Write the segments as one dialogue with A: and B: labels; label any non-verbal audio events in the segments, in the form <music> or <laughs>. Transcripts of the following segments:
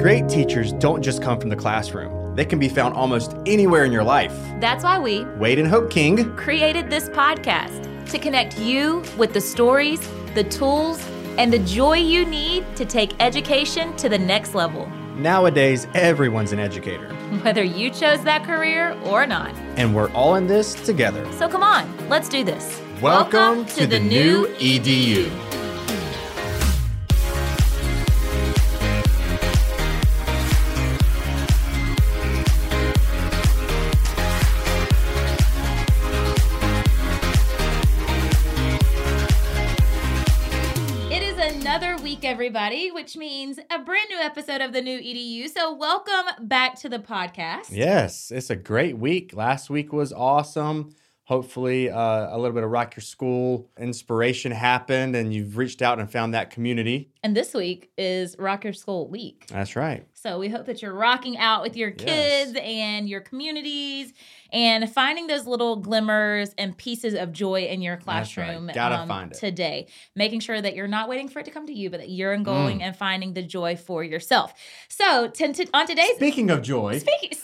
A: Great teachers don't just come from the classroom. They can be found almost anywhere in your life.
B: That's why we,
A: Wade and Hope King,
B: created this podcast to connect you with the stories, the tools, and the joy you need to take education to the next level.
A: Nowadays, everyone's an educator. <laughs>
B: Whether you chose that career or not.
A: And we're all in this together.
B: So come on, let's do this.
A: Welcome, Welcome to, to, the, the new EDU. EDU.
B: Everybody, which means a brand new episode of the new EDU. So, welcome back to the podcast.
A: Yes, it's a great week. Last week was awesome. Hopefully, uh, a little bit of Rock Your School inspiration happened and you've reached out and found that community.
B: And this week is Rock Your School Week.
A: That's right.
B: So, we hope that you're rocking out with your kids yes. and your communities and finding those little glimmers and pieces of joy in your classroom
A: right. Gotta um, find it.
B: today. Making sure that you're not waiting for it to come to you, but that you're going mm. and finding the joy for yourself. So, t- t- on today's
A: speaking of joy,
B: speaking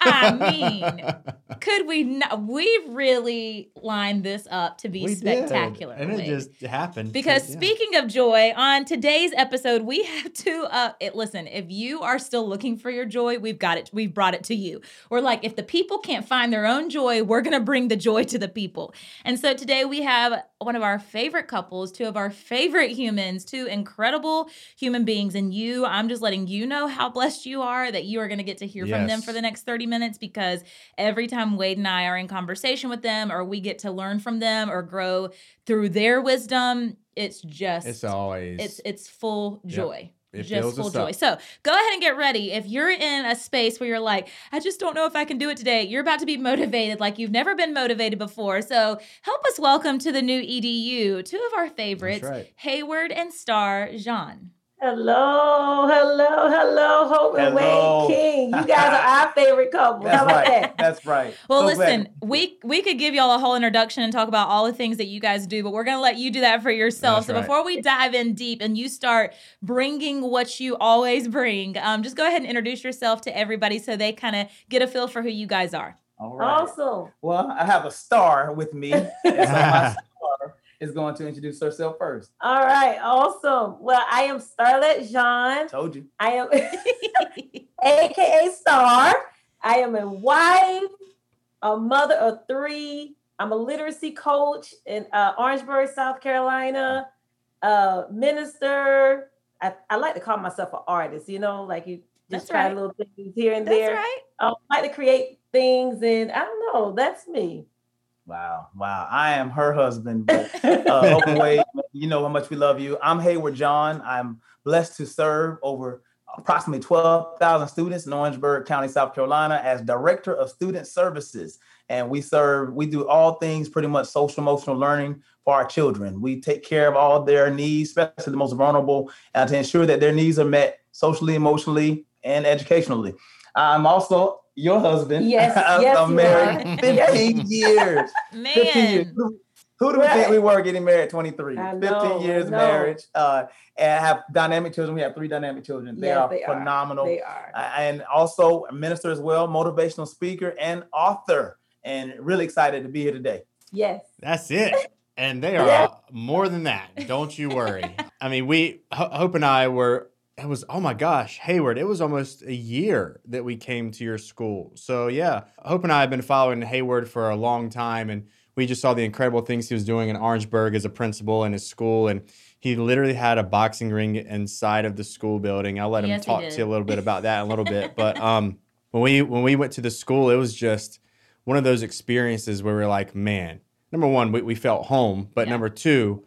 B: I mean, could we not? We really lined this up to be we spectacular.
A: Did. And it just happened.
B: Because yeah. speaking of joy, on today's episode, we have to uh it, listen, if you are still looking for your joy, we've got it. We've brought it to you. We're like, if the people can't find their own joy, we're gonna bring the joy to the people. And so today we have one of our favorite couples, two of our favorite humans, two incredible human beings. And you, I'm just letting you know how blessed you are that you are gonna get to hear yes. from them for the next 30 minutes because every time Wade and I are in conversation with them or we get to learn from them or grow through their wisdom, it's just
A: it's always
B: it's it's full joy.
A: Yep. It just full joy.
B: So go ahead and get ready. If you're in a space where you're like, I just don't know if I can do it today, you're about to be motivated like you've never been motivated before. So help us welcome to the new EDU two of our favorites, right. Hayward and Star Jean.
C: Hello, hello, hello, Hope and hello. Wade King. You guys are our favorite couple.
A: That's right. That? That's right.
B: Well, so listen, glad. we we could give y'all a whole introduction and talk about all the things that you guys do, but we're gonna let you do that for yourself. That's so right. before we dive in deep and you start bringing what you always bring, um, just go ahead and introduce yourself to everybody so they kind of get a feel for who you guys are.
C: All right. Awesome.
D: Well, I have a star with me <laughs> <laughs> is going to introduce herself first.
C: All right, awesome. Well, I am Starlet Jean.
D: Told you.
C: I am <laughs> AKA Star. I am a wife, a mother of three. I'm a literacy coach in uh, Orangeburg, South Carolina. Uh, minister. I, I, like to call myself an artist. You know, like you just that's try right. little things here and
B: that's
C: there.
B: Right.
C: I like to create things, and I don't know. That's me.
D: Wow, wow. I am her husband, but uh, <laughs> Open Way, you know how much we love you. I'm Hayward John. I'm blessed to serve over approximately 12,000 students in Orangeburg County, South Carolina, as Director of Student Services. And we serve, we do all things pretty much social emotional learning for our children. We take care of all their needs, especially the most vulnerable, and to ensure that their needs are met socially, emotionally, and educationally. I'm also your husband.
C: Yes, <laughs> yes
D: I'm married <laughs> 15 years. <laughs>
B: Man. 15 years.
D: Who, do we think we were getting married 23? 15 years of marriage. Uh, and have dynamic children. We have three dynamic children. They yes, are they phenomenal.
C: Are. They are. Uh,
D: and also a minister as well, motivational speaker and author. And really excited to be here today.
C: Yes.
A: That's it. And they are yeah. more than that. Don't you worry. I mean, we, Hope and I were it was oh my gosh hayward it was almost a year that we came to your school. So yeah hope and i have been following hayward for a long time and we just saw the incredible things he was doing in orangeburg as a principal in his school and he literally had a boxing ring inside of the school building. I'll let yes, him talk to you a little bit about that in a little bit <laughs> but um when we when we went to the school it was just one of those experiences where we are like man number one we, we felt home but yeah. number two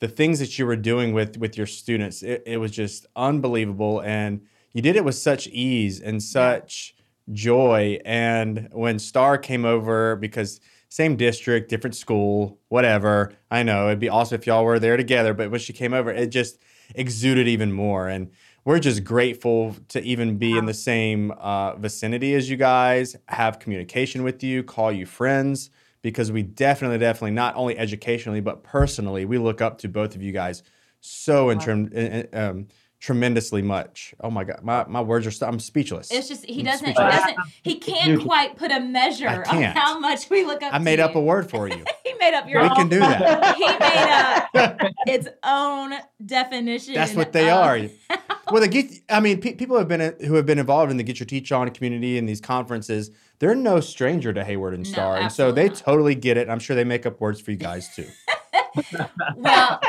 A: the things that you were doing with with your students it, it was just unbelievable. And you did it with such ease and such joy. And when star came over because same district different school whatever i know it'd be awesome if y'all were there together. But when she came over it just exuded even more. And we're just grateful to even be in the same uh, vicinity as you guys have communication with you call you friends because we definitely, definitely, not only educationally, but personally, we look up to both of you guys so in, trem- in- in- um, tremendously much. Oh my god, my, my words are st- I'm speechless.
B: It's just he
A: I'm
B: doesn't he doesn't he can't quite put a measure
A: I
B: on how much we look up. To.
A: I
B: to
A: made up
B: you.
A: a word for you. <laughs>
B: He made up your
A: we
B: own.
A: can do that. <laughs>
B: He made up <laughs> its own definition.
A: That's what they
B: of-
A: are. Well, the get, I mean, pe- people have been who have been involved in the Get Your Teach On community and these conferences. They're no stranger to Hayward and
B: No,
A: Star, and so they
B: not.
A: totally get it. I'm sure they make up words for you guys too. <laughs>
B: Well,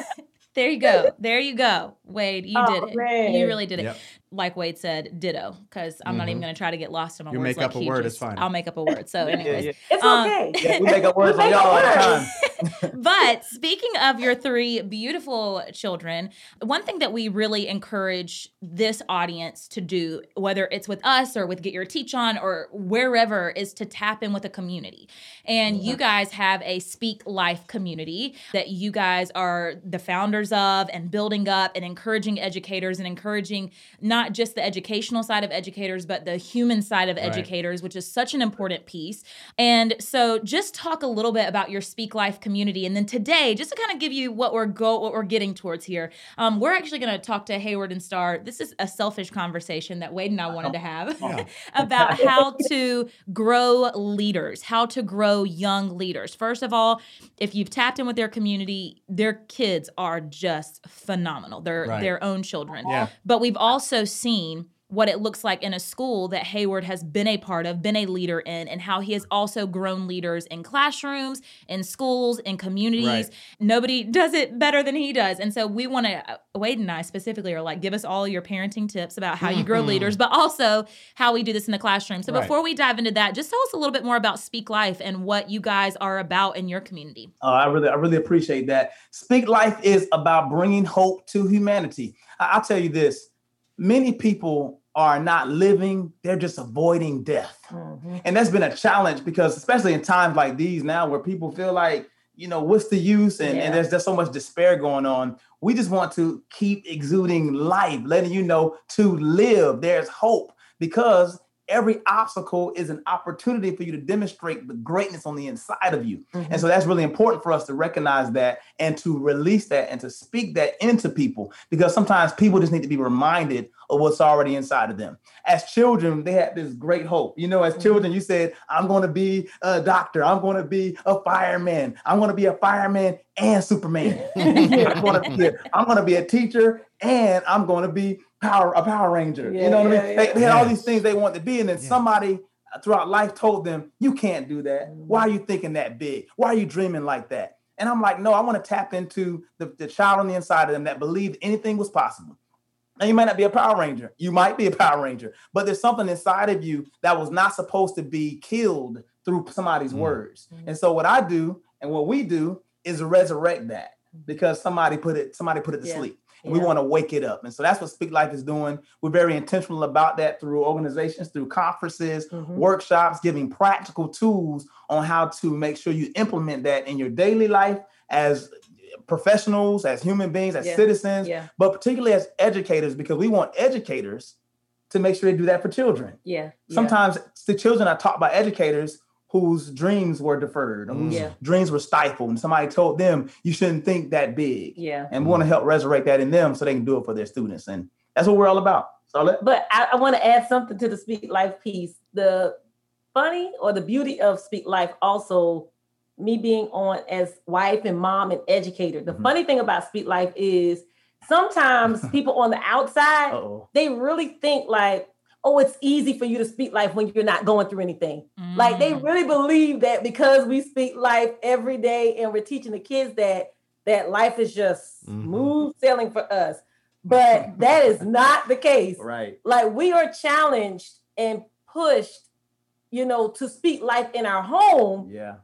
B: <laughs> there you go. There you go, Wade. You
C: Oh,
B: did it.
C: man.
B: You really did it.
A: Yep.
B: Like Wade said, ditto. Because I'm not even
A: Mhm.
B: going to try to get lost in my
A: You
B: words.
A: make
B: like
A: up a
B: he
A: word, it's fine.
B: I'll make up a word. So, <laughs> anyways,
D: yeah,
C: It's
B: Um,
C: okay.
D: yeah. We make up <laughs> words
C: We
D: on
C: make
D: y'all all the time. <laughs>
B: but speaking of your three beautiful children, one thing that we really encourage this audience to do, whether it's with us or with Get Your Teach On or wherever, is to tap in with a community. And you guys have a Speak Life community that you guys are the founders of and building up and encouraging educators and encouraging not just the educational side of educators, but the human side of
A: Right.
B: educators, which is such an important piece. And so just talk a little bit about your Speak Life community. And then today, just to kind of give you what we're go what we're getting towards here, um, we're actually gonna talk to Hayward and Star. This is a selfish conversation that Wade and I wanted to have
A: Yeah. <laughs>
B: about how to grow leaders, how to grow young leaders. First of all, if you've tapped in with their community, their kids are just phenomenal. They're
A: Right.
B: their own children.
A: Yeah.
B: But we've also seen what it looks like in a school that Hayward has been a part of, been a leader in, and how he has also grown leaders in classrooms, in schools, in communities.
A: Right.
B: Nobody <laughs> does it better than he does. And so we want to, Wade and I specifically are like, give us all your parenting tips about how you grow
A: Mhm.
B: leaders, but also how we do this in the classroom. So
A: Right.
B: before we dive into that, just tell us a little bit more about Speak Life and what you guys are about in your community.
D: Uh, I really, I really appreciate that. Speak Life is about bringing hope to humanity. I- I'll tell you this: many people are not living; they're just avoiding death,
C: Mhm.
D: and that's been a challenge because, especially in times like these now, where people feel like, you know, what's the use, and,
C: Yeah.
D: and there's just so much despair going on. We just want to keep exuding life, letting you know to live. There's hope because every obstacle is an opportunity for you to demonstrate the greatness on the inside of you.
C: Mhm.
D: And so that's really important for us to recognize that and to release that and to speak that into people because sometimes people just need to be reminded of what's already inside of them. As children, they had this great hope. You know, as children, you said, I'm going to be a doctor, I'm going to be a fireman, I'm going to be a fireman and Superman. <laughs> <laughs> I'm going to be a, I'm going to be a teacher and I'm going to be power a Power Ranger. you know what I
C: yeah,
D: mean? They, they had all these things they wanted to be, and then
A: Yeah.
D: somebody throughout life told them, "You can't do that.
C: Mm-hmm.
D: Why are you thinking that big? Why are you dreaming like that?" And I'm like, "No, I want to tap into the, the child on the inside of them that believed anything was possible." Now you might not be a Power Ranger. You might be a Power Ranger, but there's something inside of you that was not supposed to be killed through somebody's
A: Mm.
D: words.
C: Mhm.
D: And so what I do and what we do is resurrect that because somebody put it somebody put it to
C: Yeah.
D: sleep. And we want to wake it up. And so that's what Speak Life is doing. We're very intentional about that through organizations, through conferences,
C: Mhm.
D: workshops, giving practical tools on how to make sure you implement that in your daily life as professionals, as human beings, as
C: Yeah.
D: citizens,
C: Yeah,
D: but particularly as educators, because we want educators to make sure they do that for children.
C: yeah. yeah.
D: Sometimes the children are taught by educators whose dreams were deferred, whose
C: Yeah.
D: dreams were stifled, and somebody told them you shouldn't think that big.
C: Yeah.
D: And we want to help resurrect that in them so they can do it for their students. And that's what we're all about. So let
C: But I, I want to add something to the Speak Life piece. The funny or the beauty of Speak Life also me being on as wife and mom and educator. The
D: Mhm.
C: funny thing about Speak Life is sometimes <laughs> people on the outside
D: oh.
C: they really think like, oh, it's easy for you to speak life when you're not going through anything. Like they
B: Mm.
C: really believe that because we speak life every day and we're teaching the kids that that life is just
A: Mhm.
C: smooth sailing for us. But <laughs> that is not the case.
D: Right.
C: Like we are challenged and pushed, you know, to speak life in our home
D: Yeah.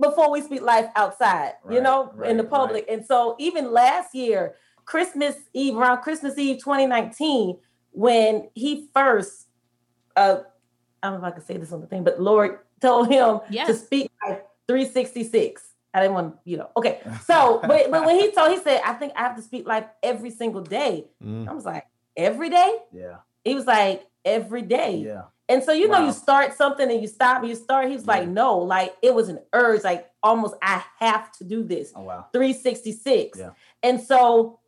C: before we speak life outside, you
D: Right,
C: know, in the
D: right,
C: public. And so even last year, Christmas Eve, around Christmas Eve 2019, when he first uh I don't know if I can say this on the thing, but Lord told him to speak like 366. I didn't want, you know, okay. <laughs> So, but, but when he told, he said, I think I have to speak life every single day.
A: Mm.
C: I was like, every day?
D: Yeah.
C: He was like, every day.
D: Yeah.
C: And so you know, you start something and you stop and you start. He was like, no, like it was an urge, like almost I have to do this.
D: Oh wow.
C: 366.
D: Yeah.
C: And so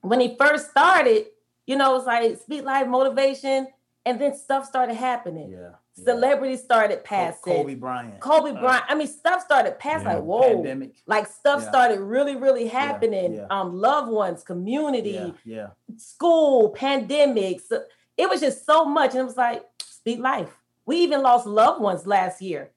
C: when he first started, you know, it's like speak life motivation, and then stuff started happening.
D: Yeah. yeah.
C: Celebrities started passing.
D: Kobe Bryant.
C: Kobe
D: Uh,
C: Bryant. I mean, stuff started passing.
A: Yeah.
C: Like, whoa.
D: Pandemic.
C: Like stuff
D: Yeah.
C: started really, really happening. Um, loved ones, community,
D: Yeah. Yeah.
C: school, pandemics. It was just so much. And it was like, speak life. We even lost loved ones last year.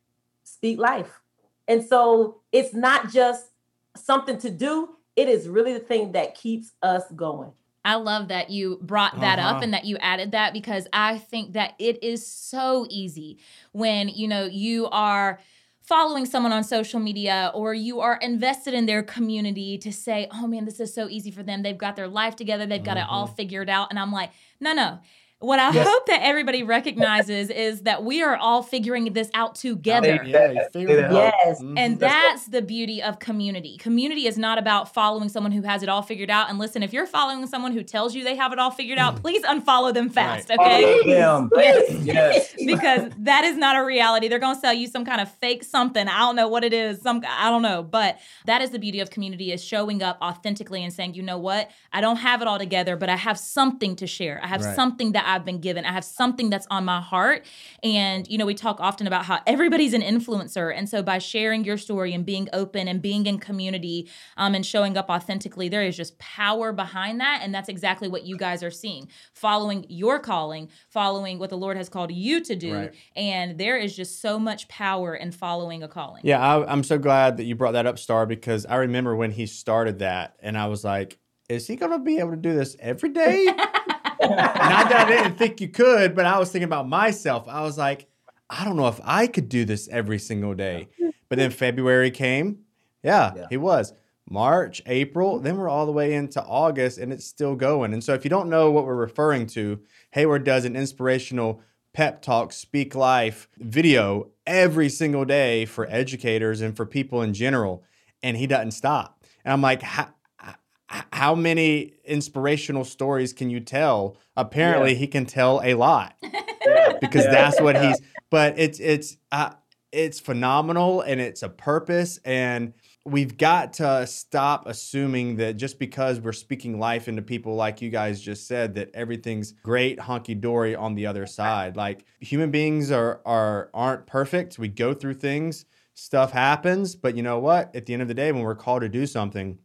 C: Speak life. And so it's not just something to do, it is really the thing that keeps us going.
B: I love that you brought that
A: Uh-huh.
B: up and that you added that because I think that it is so easy when, you know, you are following someone on social media or you are invested in their community to say, "Oh man, this is so easy for them. They've got their life together. They've got it all figured out." And I'm like, "No, no. What I
D: Yes.
B: hope that everybody recognizes is that we are all figuring this out together.
A: Yeah, you figured it out.
C: Yes.
A: Mhm.
B: And that's the beauty of community. Community is not about following someone who has it all figured out. And listen, if you're following someone who tells you they have it all figured out, please unfollow them fast,
A: Right.
B: okay?
D: Damn. <laughs>
B: Yes.
D: Yes. <laughs>
B: because that is not a reality. They're going to sell you some kind of fake something. I don't know what it is. Some I don't know, but that is the beauty of community is showing up authentically and saying, "You know what? I don't have it all together, but I have something to share. I have
A: Right.
B: something that I've been given. I have something that's on my heart." And you know, we talk often about how everybody's an influencer, and so by sharing your story and being open and being in community um, and showing up authentically, there is just power behind that, and that's exactly what you guys are seeing. Following your calling, following what the Lord has called you to do,
A: Right.
B: and there is just so much power in following a calling.
A: Yeah, I, I'm so glad that you brought that up, Star, because I remember when he started that, and I was like, "Is he gonna be able to do this every day?" <laughs> Not that I didn't think you could, but I was thinking about myself. I was like, I don't know if I could do this every single day. But then February came. Yeah,
D: Yeah.
A: he was. March, April, then we're all the way into August and it's still going. And so if you don't know what we're referring to, Hayward does an inspirational pep talk, speak life video every single day for educators and for people in general. And he doesn't stop. And I'm like, how, many inspirational stories can you tell? Apparently, he can tell a lot. Because
D: Yeah.
A: that's what he's. But it's it's uh, it's phenomenal and it's a purpose and we've got to stop assuming that just because we're speaking life into people like you guys just said that everything's great hunky dory on the other side. Like human beings are are aren't perfect. We go through things. Stuff happens but you know what? At the end of the day when we're called to do something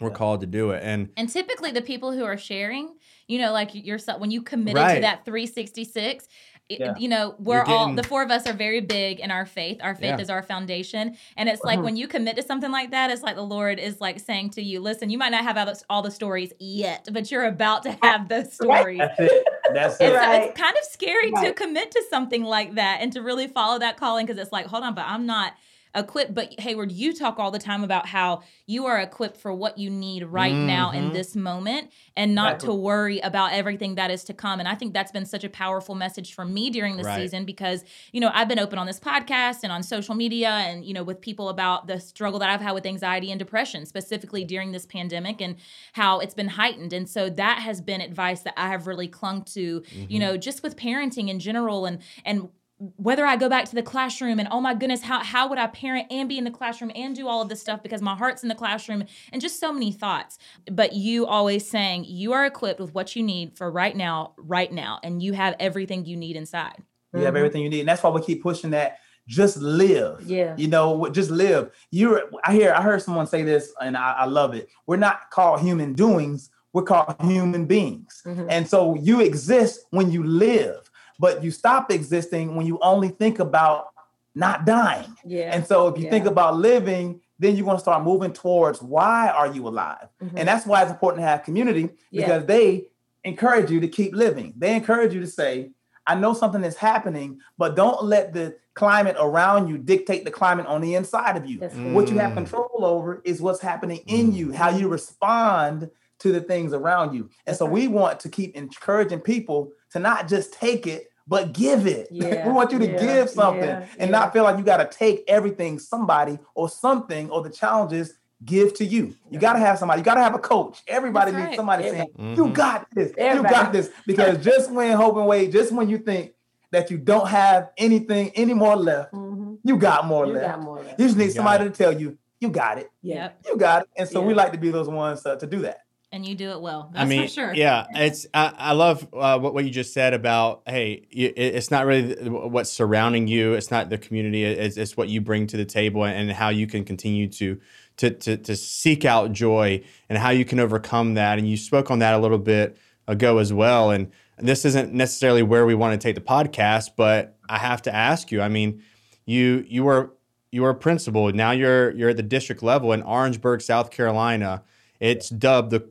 A: we're
D: Yeah.
A: called to do it and
B: And typically, the people who are sharing, you know, like yourself, when you committed to that 366, it-
D: Yeah.
B: you know, we're
A: You're
B: all, the four of us are very big in our faith. Our faith
A: Yeah.
B: is our foundation. And it's like
C: Mhm.
B: when you commit to something like that, it's like the Lord is like saying to you, listen, you might not have all the, stories yet, but you're about to have <laughs> those stories.
D: That's it. That's
B: It's,
D: it.
C: Right.
B: it's kind of scary to commit to something like that and to really follow that calling because it's like, hold on, but I'm not equipped. But Hayward, you talk all the time about how you are equipped for what you need right now in
A: Mhm.
B: this moment and not to worry about everything that is to come. And I think that's been such a powerful message for me during this
A: Right.
B: season because, you know, I've been open on this podcast and on social media and, you know, with people about the struggle that I've had with anxiety and depression, specifically during this pandemic and how it's been heightened. And so that has been advice that I have really clung to,
A: Mm-hmm.
B: you know, just with parenting in general and, and, whether I go back to the classroom and oh my goodness, how how would I parent and be in the classroom and do all of this stuff because my heart's in the classroom and just so many thoughts. But you always saying you are equipped with what you need for right now, right now, and you have everything you need inside.
D: You have
C: Mhm.
D: everything you need, and that's why we keep pushing that. Just live.
C: Yeah.
D: You know, just live. You're. I hear. I heard someone say this, and I, I love it. We're not called human doings. We're called human beings.
C: Mhm.
D: And so you exist when you live, but you stop existing when you only think about not dying.
C: Yeah.
D: And so if you think about living, then you're going to start moving towards why are you alive?
C: Mhm.
D: And that's why it's important to have community
C: Yeah.
D: because they encourage you to keep living. They encourage you to say, I know something is happening, but don't let the climate around you dictate the climate on the inside of you.
A: Mm.
D: What you have
A: Mm.
D: control over is what's happening in you, how you respond to the things around you. And so
C: That's
D: we want to keep encouraging people to not just take it, but give it. <laughs>
C: Yeah,
D: we want you to
C: yeah,
D: give something
C: yeah,
D: and
C: yeah.
D: not feel like you got to take everything somebody or something or the challenges give to you. You got to have somebody. You got to have a coach. Everybody
B: That's
D: needs somebody
C: Everybody.
D: saying, "You
A: Mhm.
D: got this. You got this." Because <laughs> just when hope and Wade, just when you think that you don't have anything any more left,
C: Mhm.
D: you got more
C: You
D: left.
C: got more left.
D: You just need
A: You
D: somebody
A: it.
D: to tell you, you got it.
C: Yeah.
D: You got it. And so we like to be those ones uh, to do that.
B: And you do it well. That's
A: I mean,
B: for sure.
A: yeah, it's I, I love uh, what what you just said about hey, it, it's not really what's surrounding you, it's not the community, it's, it's what you bring to the table and how you can continue to to to to seek out joy and how you can overcome that. And you spoke on that a little bit ago as well. And this isn't necessarily where we want to take the podcast, but I have to ask you. I mean, you you were you were a principal. Now you're you're at the district level in Orangeburg, South Carolina. It's dubbed the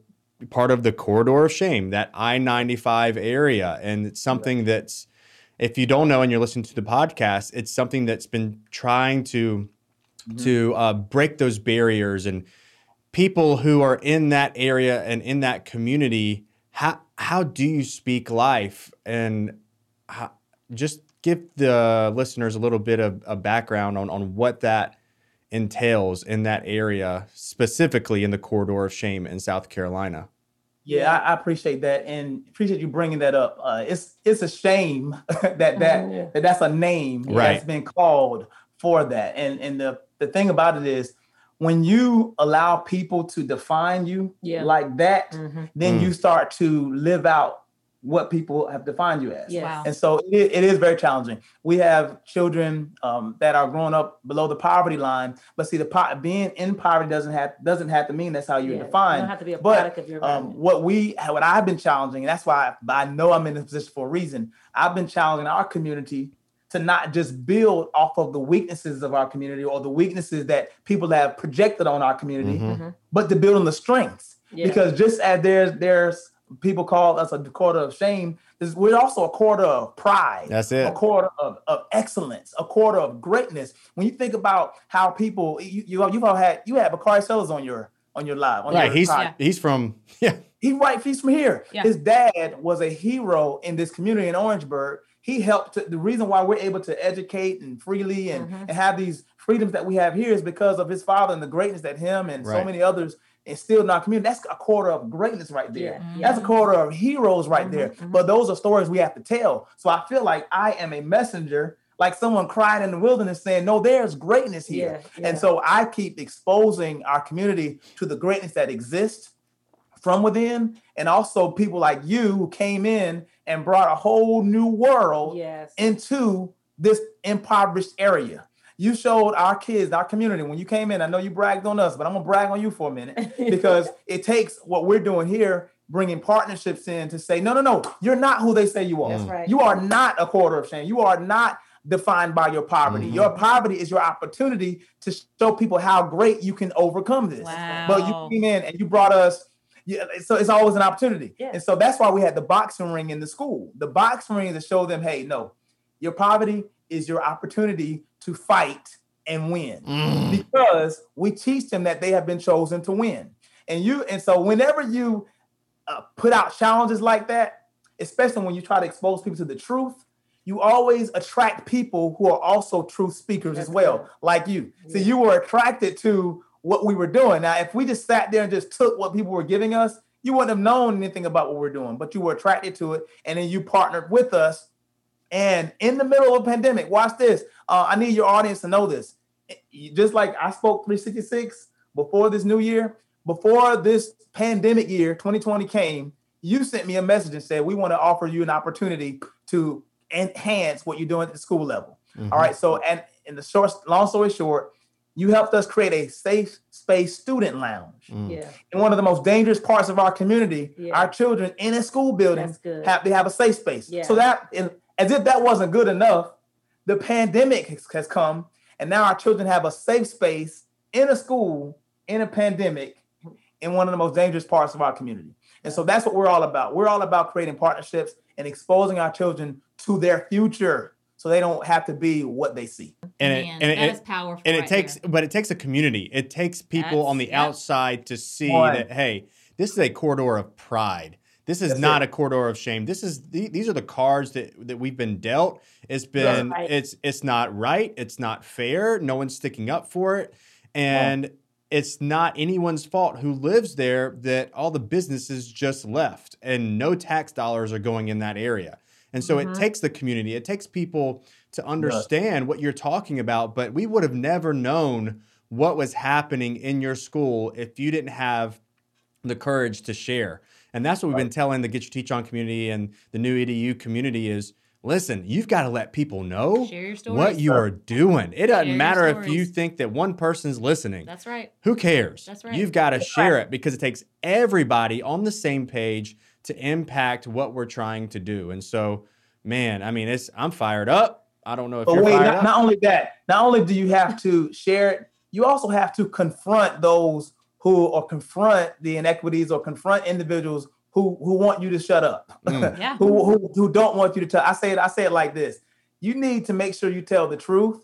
A: part of the corridor of shame, that I 95 area. And it's something that's, if you don't know and you're listening to the podcast, it's something that's been trying to to uh, break those barriers. And people who are in that area and in that community how how do you speak life? And how, just give the listeners a little bit of a background on on what that entails in that area specifically in the corridor of shame in South Carolina
D: Yeah, I, I appreciate that and appreciate you bringing that up. Uh, it's it's a shame <laughs> that that,
C: Mhm, yeah.
D: that that's a name
A: Right.
D: that's been called for that. And and the the thing about it is when you allow people to define you
C: Yeah.
D: like that,
C: Mhm.
D: then
A: Mm.
D: you start to live out what people have defined you as.
C: Yes.
B: Wow.
D: And so it, is- it is very challenging. We have children um, that are growing up below the poverty line, but see, the po- being in poverty doesn't have doesn't have to mean that's how you're
C: Yeah. You
D: defined.
C: don't have to be a
D: But,
C: product of your
D: Um,
C: environment.
D: what we, what I've been challenging, and that's why I, I know I'm in this position for a reason. I've been challenging our community to not just build off of the weaknesses of our community or the weaknesses that people have projected on our community,
A: Mhm.
C: Mhm.
D: but to build on the strengths.
C: Yeah.
D: Because just as there's there's people call us a corridor of shame, there's, we're also a corridor of pride
A: that's it.
D: a corridor of, of excellence, a corridor of greatness. When you think about how people you you you've all had you have Bakari Sellers on your on your live. On
A: right
D: your
A: he's
D: pod-
A: he's from <laughs> yeah
D: he right he's from here.
B: Yeah.
D: His dad was a hero in this community in Orangeburg. He helped to, the reason why we're able to educate and freely and,
C: Mhm.
D: and have these freedoms that we have here is because of his father and the greatness that him and so many others instilled in our community. That's a corridor of greatness right there.
C: Yeah.
D: That's a corridor of heroes right
C: Mhm,
D: there. But those are stories we have to tell. So I feel like I am a messenger, like someone crying in the wilderness saying, No, there's greatness here.
C: Yeah, yeah.
D: And so I keep exposing our community to the greatness that exists from within, and also people like you who came in and brought a whole new world
C: yes.
D: into this impoverished area. You showed our kids, our community, when you came in. I know you bragged on us, but I'm gonna brag on you for a minute <laughs> because it takes what we're doing here, bringing partnerships in to say, no, no, no, you're not who they say you are.
C: That's right.
D: You are not a corridor of shame. You are not defined by your poverty.
A: Mhm.
D: Your poverty is your opportunity to show people how great you can overcome this.
B: Wow.
D: But you came in and you brought us. Yeah, so it's always an opportunity.
C: Yeah.
D: And so that's why we had the boxing ring in the school. The boxing ring to show them, hey, no, your poverty is your opportunity to fight and win
A: Mm.
D: because we teach them that they have been chosen to win. And you, and so whenever you uh, put out challenges like that, especially when you try to expose people to the truth, you always attract people who are also truth speakers
C: That's
D: as well,
C: good.
D: like you. So you were attracted to what we were doing. Now, if we just sat there and just took what people were giving us, you wouldn't have known anything about what we're doing, but you were attracted to it, and then you partnered with us. And in the middle of a pandemic, watch this. Uh, I need your audience to know this. Just like I spoke 366 before this new year, before this pandemic year, 2020 came, you sent me a message and said, We want to offer you an opportunity to enhance what you're doing at the school level.
A: Mhm.
D: All right. So, and in the short, long story short, you helped us create a safe space student lounge
A: Mm.
C: yeah.
D: in one of the most dangerous parts of our community.
C: Yeah.
D: Our children in a school building have they have a safe space.
C: Yeah.
D: So that, and as if that wasn't good enough, the pandemic has, has come, and now our children have a safe space in a school in a pandemic in one of the most dangerous parts of our community. And so that's what we're all about. We're all about creating partnerships and exposing our children to their future so they don't have to be what they see.
A: and it,
B: Man,
A: and it,
B: that is powerful.
A: and it
B: right
A: takes
B: there.
A: but it takes a community it takes people
B: That's-
A: on the
B: yeah.
A: outside to see
D: Boy.
A: that hey this is a corridor of pride this is
D: That's
A: not
D: it.
A: a corridor of shame this is the, these are the cards that that we've been dealt it's been
C: right.
A: it's it's not right it's not fair no one's sticking up for it and it's not anyone's fault who lives there that all the businesses just left and no tax dollars are going in that area And so it
C: Mhm.
A: takes the community, it takes people to understand what you're talking about. But we would have never known what was happening in your school if you didn't have the courage to share. And that's what we've been telling the Get Your Teach On community and the new EDU community is listen, you've got to let people know
B: Share your stories.
A: what you are doing. It doesn't
B: Share your
A: matter if you think that one person's listening.
B: That's right.
A: Who cares?
B: That's right.
A: You've got to share it because it takes everybody on the same page to impact what we're trying to do. And so, man, I mean, it's I'm fired up. I don't know if
D: But
A: you're
D: wait,
A: fired
D: not,
A: up.
D: not only that, not only do you have to share it, you also have to confront those who or confront the inequities or confront individuals who who want you to shut up,
A: Mm. <laughs>
B: Yeah.
D: who, who who don't want you to tell. I say it. I say it like this: You need to make sure you tell the truth,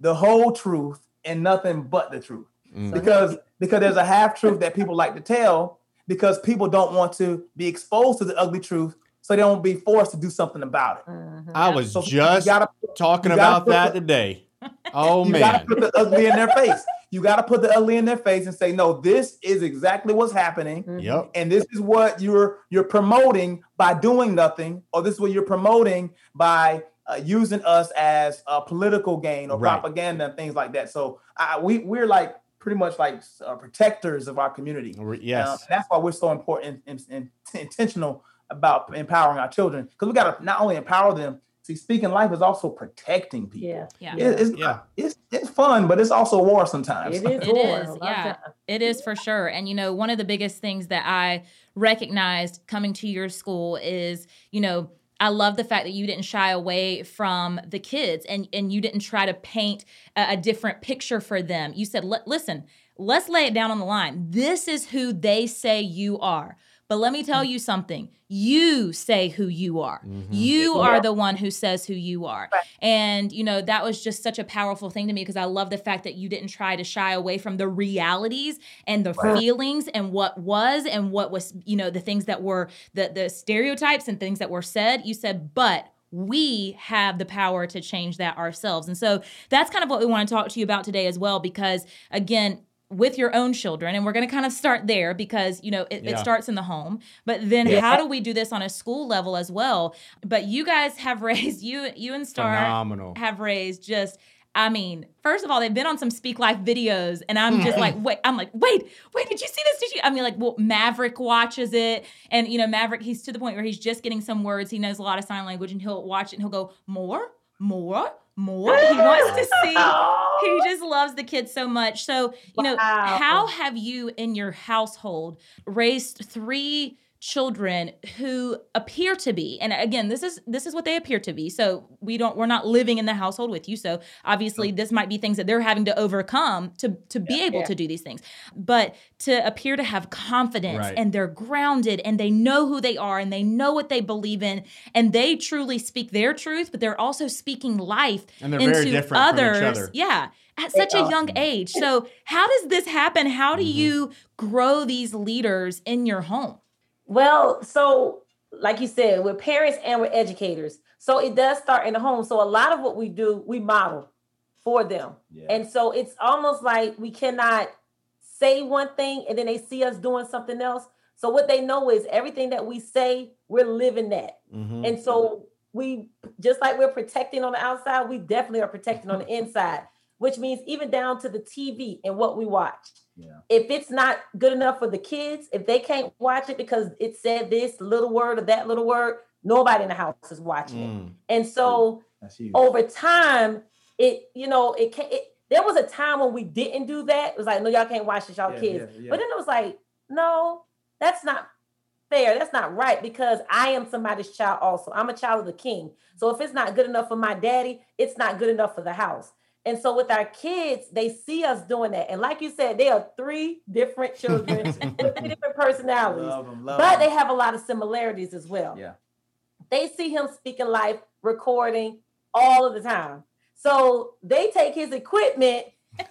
D: the whole truth, and nothing but the truth.
A: Mm.
D: Because because there's a half truth that people like to tell because people don't want to be exposed to the ugly truth, so they don't be forced to do something about it.
C: Mhm.
A: I was
D: So
A: just
D: gotta
A: talking about that
D: the-
A: today. <laughs> Oh
D: you gotta
A: man.
D: put the ugly in their face. You gotta put the ugly in their face and say, no, this is exactly what's happening.
C: Mhm.
A: Yep.
D: And this is what you're you're promoting by doing nothing, or this is what you're promoting by uh, using us as a political gain or
A: Right.
D: propaganda and things like that. So I, we we're like pretty much like uh, protectors of our community.
A: Re-
D: Uh,
A: Yes.
D: that's why we're so important and, and, and intentional about empowering our children because we got to not only empower them. See, speaking life is also protecting people.
C: Yeah.
B: Yeah.
D: It- it's,
A: Yeah.
D: it's it's fun, but it's also war sometimes.
C: It is.
B: It
C: war,
B: is,
C: a lot of
B: yeah.
C: times.
B: It is for sure. And, you know, one of the biggest things that I recognized coming to your school is, you know, I love the fact that you didn't shy away from the kids and, and you didn't try to paint a, a different picture for them. You said, listen, let's lay it down on the line. This is who they say you are. But let me tell you something. You say who you are.
A: Mhm.
B: You
C: Yeah.
B: are the one who says who you are.
C: Right.
B: And, you know, that was just such a powerful thing to me because I love the fact that you didn't try to shy away from the realities and the
C: Right.
B: feelings and what was and what was, you know, the things that were the the stereotypes and things that were said. You said, but we have the power to change that ourselves. And so that's kind of what we want to talk to you about today as well, because again, with your own children, and we're going to kind of start there because you know it, it starts in the home. But then,
C: Yeah.
B: how do we do this on a school level as well? But you guys have <laughs> raised you, you and Star
A: Phenomenal.
B: have raised just I mean, first of all, they've been on some Speak Life videos, and I'm just mm. like, wait, I'm like, wait, wait, did you see this? Did you? I mean, like, well, Maverick watches it, and you know, Maverick, he's to the point where he's just getting some words. He knows a lot of sign language, and he'll watch it and he'll go, more, more, more. He wants to see. <laughs> He just loves the kids so much. So, you know, how have you in your household raised three children who appear to be and again this is this is what they appear to be. So we don't we're not living in the household with you. So obviously this might be things that they're having to overcome to to be able
C: Yeah.
B: to do these things. But to appear to have confidence
A: Right.
B: and they're grounded and they know who they are and they know what they believe in and they truly speak their truth but they're also speaking life
A: And they're
B: into
A: very different
B: others
A: from each other.
B: yeah at such a young age. So how does this happen? How do
A: Mhm.
B: you grow these leaders in your home
C: Well, so like you said, we're parents and we're educators. So it does start in the home. So a lot of what we do, we model for them.
D: Yeah.
C: And so it's almost like we cannot say one thing and then they see us doing something else. So what they know is everything that we say, we're living that.
A: Mhm.
C: And so we just like we're protecting on the outside, we definitely are protecting on the inside, which means even down to the TV and what we watch.
D: Yeah.
C: If it's not good enough for the kids, if they can't watch it because it said this little word or that little word, nobody in the house is watching it.
A: Mm.
C: And so over time, it you know it can it, there was a time when we didn't do that. It was like, no, y'all can't watch this, y'all
D: Yeah,
C: kids.
D: yeah.
C: But then it was like, no, that's not fair. That's not right because I am somebody's child also. I'm a child of the king. So if it's not good enough for my daddy, it's not good enough for the house. And so with our kids, they see us doing that. And like you said, they are three different <laughs> children with three different personalities.
D: Love 'em, love
C: But
D: 'em.
C: they have a lot of similarities as well.
D: Yeah.
C: They see him speaking life, recording all of the time. So they take his equipment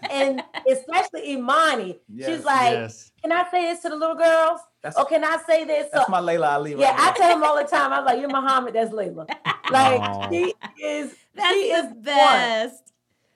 C: and <laughs> especially Imani.
D: Yes,
C: she's like,
A: yes.
C: Can I say this to the little girls?
D: That's,
C: Or can I say this?
D: that's
C: So-
D: my Laila Ali.
C: yeah, I tell him all the time. I'm like, You're Muhammad, that's Layla. <laughs> Like
A: Aw.
C: she is
B: that's
C: she is
B: the
C: one.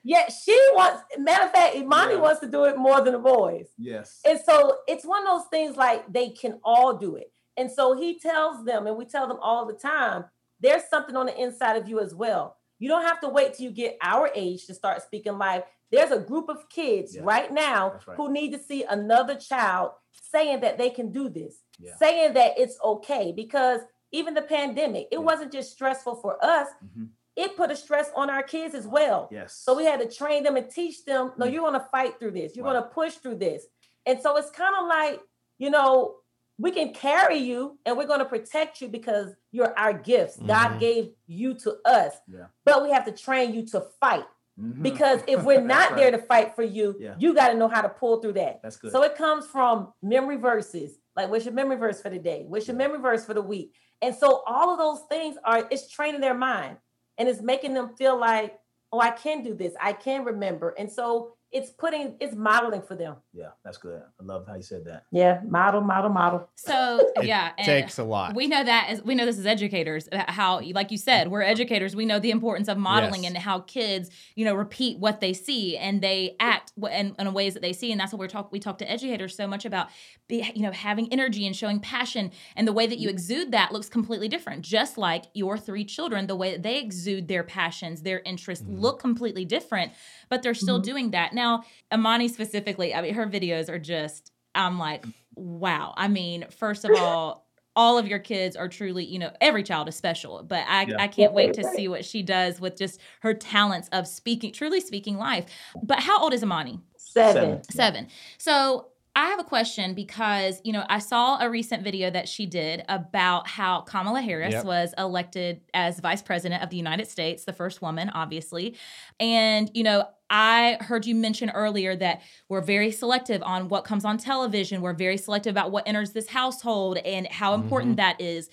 C: Yeah, she wants matter of fact, Imani
D: Yeah.
C: wants to do it more than the boys.
D: yes.
C: And so it's one of those things like they can all do it. And so he tells them, and we tell them all the time, there's something on the inside of you as well. You don't have to wait till you get our age to start speaking life. There's a group of kids
D: Yeah.
C: right now
D: right.
C: who need to see another child saying that they can do this,
D: Yeah.
C: saying that it's okay. Because even the pandemic, it wasn't just stressful for us,
D: Mhm.
C: It put a stress on our kids as well.
D: Yes.
C: So we had to train them and teach them, no,
D: Mm.
C: you're gonna fight through this, you're
D: Right.
C: gonna push through this. And so it's kind of like, you know, we can carry you and we're gonna protect you because you're our gifts.
A: Mhm.
C: God gave you to us.
D: Yeah.
C: But we have to train you to fight
D: Mhm.
C: because if <laughs> we're not there to fight for you,
D: Yeah.
C: you got to know how to pull through that.
D: That's good.
C: So it comes from memory verses. Like, what's your memory verse for the day? What's your
D: Yeah.
C: memory verse for the week? And so all of those things are it's training their mind and it's making them feel like, oh, I can do this. I can remember. And so it's putting it's modeling for them.
D: yeah, that's good. I love how you said that.
C: Yeah, model, model, model.
B: So <laughs>
A: It
B: yeah, and
A: takes a lot.
B: we know that as we know this as educators uh, how like you said we're educators we know the importance of modeling
A: Yes.
B: and how kids you know repeat what they see and they act in, in ways that they see and that's what we're talk we talk to educators so much about be, you know having energy and showing passion and the way that you exude that looks completely different just like your three children the way that they exude their passions their interests
A: Mhm.
B: look completely different but they're still
C: Mhm.
B: doing that now Imani specifically i mean her videos are just i'm like wow i mean first of all all of your kids are truly, you know, every child is special, but I,
D: Yeah.
B: I can't wait to see what she does with just her talents of speaking, truly speaking life. But how old is Imani?
C: Seven.
B: Seven. So I have a question because, you know, I saw a recent video that she did about how Kamala Harris
A: Yep.
B: was elected as vice president of the United States, the first woman, obviously. And, you know, I heard you mention earlier that we're very selective on what comes on television. We're very selective about what enters this household and how important mm-hmm. that is.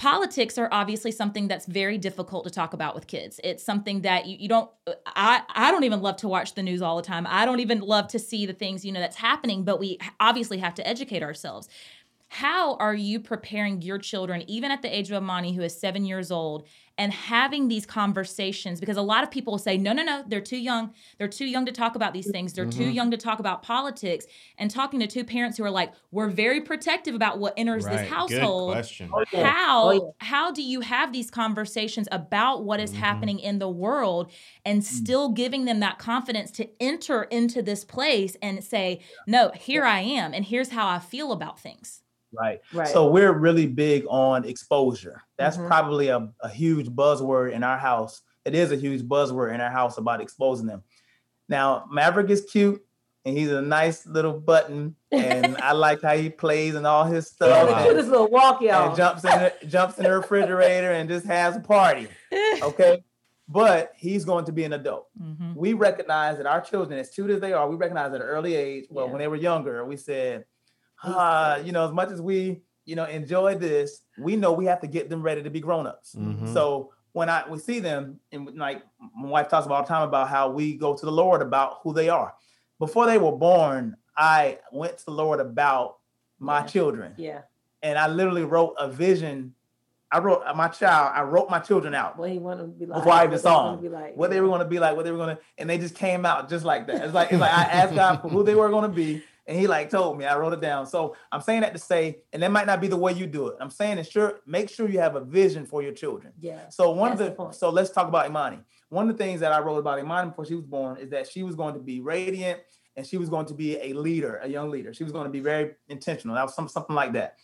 B: Politics are obviously something that's very difficult to talk about with kids. It's something that you, you don't I I don't even love to watch the news all the time. I don't even love to see the things, you know, that's happening, but we obviously have to educate ourselves. How are you preparing your children, even at the age of Imani, who is seven years old, and having these conversations? Because a lot of people say, no, no, no, they're too young. They're too young to talk about these things. They're too
A: Mhm.
B: young to talk about politics. And talking to two parents who are like, we're very protective about what enters
A: Right.
B: this
A: Good
B: household
A: question.
C: Oh,
B: how
C: Oh, yeah.
B: how do you have these conversations about what is
A: Mhm.
B: happening in the world and still giving them that confidence to enter into this place and say no here i am and here's how i feel about things
D: Right.
C: Right.
D: So we're really big on exposure. That's
C: Mhm.
D: probably a, a huge buzzword in our house. It is a huge buzzword in our house about exposing them. Now, Maverick is cute and he's a nice little button, and <laughs> I like how he plays and all his stuff.
C: the cutest little walk, y'all.
D: and jumps in the, jumps in the refrigerator and just has a party. <laughs> Okay. But he's going to be an adult.
B: Mhm.
D: we recognize that our children, as cute as they are, we recognize at an early age, well,
C: Yeah.
D: when they were younger, we said,
C: He's
D: ah, you know, as much as we, you know, enjoy this, we know we have to get them ready to be grown-ups.
A: Mhm.
D: So when I we see them, and like my wife talks about all the time about how we go to the Lord about who they are. Before they were born, I went to the Lord about my
C: Yeah.
D: children,
C: yeah.
D: and I literally wrote a vision. I wrote my child. I wrote my children out
C: What he wanted to be like.
D: Before I even
C: what
D: saw
C: he wanted to be like.
D: what they were going to be like, what they were going to, and they just came out just like that. It's like it's like I asked God for who they were going to be, and He like told me. I wrote it down. So I'm saying that to say, and that might not be the way you do it. I'm saying sure make sure you have a vision for your children.
C: Yeah.
D: So one
C: the
D: of the,
C: point.
D: so let's talk about Imani. One of the things that I wrote about Imani before she was born is that she was going to be radiant and she was going to be a leader, a young leader. She was going to be very intentional. That was some, something like that.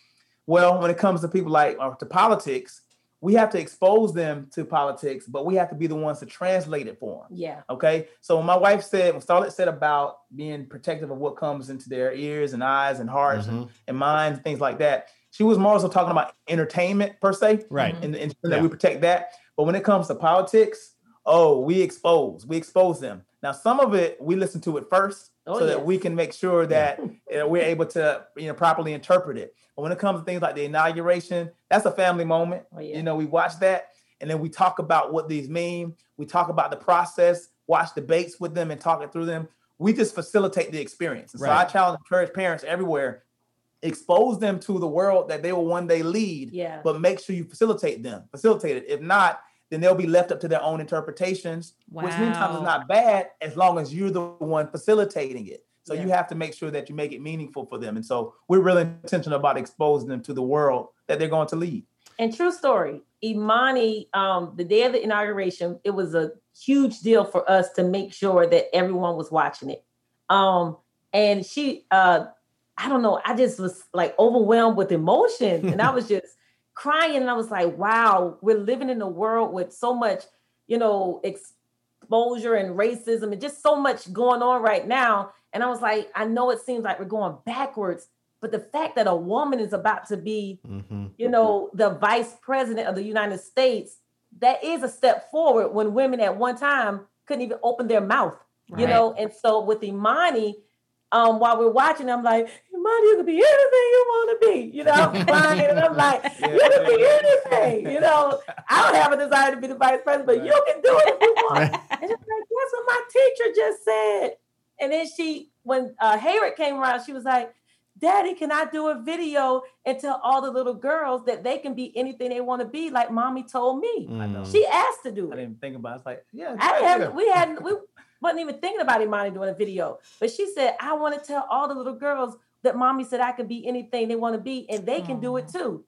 D: Well, when it comes to people like or to politics, we have to expose them to politics, but we have to be the ones to translate it for them.
C: Yeah.
D: Okay. So when my wife said, when Starlet said about being protective of what comes into their ears and eyes and hearts and,
A: Mhm.
D: and minds, things like that, she was more so talking about entertainment per se
A: Right.
D: And, and
A: Yeah.
D: that we protect that. But when it comes to politics, oh, we expose, we expose them. Now, some of it we listen to it first,
C: Oh,
D: so that we can make sure that uh, we're able to, you know, properly interpret it. But when it comes to things like the inauguration, that's a family moment.
C: Oh, yeah.
D: You know, we watch that, and then we talk about what these mean. We talk about the process, watch debates with them, and talk it through them. We just facilitate the experience. And So I challenge, encourage parents everywhere, expose them to the world that they will one day lead
C: Yeah.
D: but make sure you facilitate them, facilitate it. If not, then they'll be left up to their own interpretations, which many times is not bad as long as you're the one facilitating it. So you have to make sure that you make it meaningful for them. And so we're really intentional about exposing them to the world that they're going to lead.
C: And true story, Imani, um, the day of the inauguration, it was a huge deal for us to make sure that everyone was watching it. Um, and she, uh, I don't know, I just was like overwhelmed with emotion, and I was <laughs> just crying, and I was like, "Wow, we're living in a world with so much, you know, exposure and racism, and just so much going on right now." And I was like, I know it seems like we're going backwards, but the fact that a woman is about to be, mm-hmm. you know, the vice president of the United States, that is a step forward when women at one time couldn't even open their mouth, right. you know. And so with Imani, um, while we're watching, I'm like, Imani, you can be anything you want to be, you know. <laughs> I'm crying, and I'm like, you can be anything, you know. I don't have a desire to be the vice president, but you can do it if you want. And she's like, that's what my teacher just said. And then she, when uh, Hayward came around, she was like, Daddy, can I do a video and tell all the little girls that they can be anything they want to be, like mommy told me? Mm. She asked to do
D: it. I didn't think about it. It's like, yeah.
C: I haven't, we hadn't, we wasn't even thinking about Imani doing a video. But she said, I want to tell all the little girls that mommy said I can be anything they want to be and they can do it too.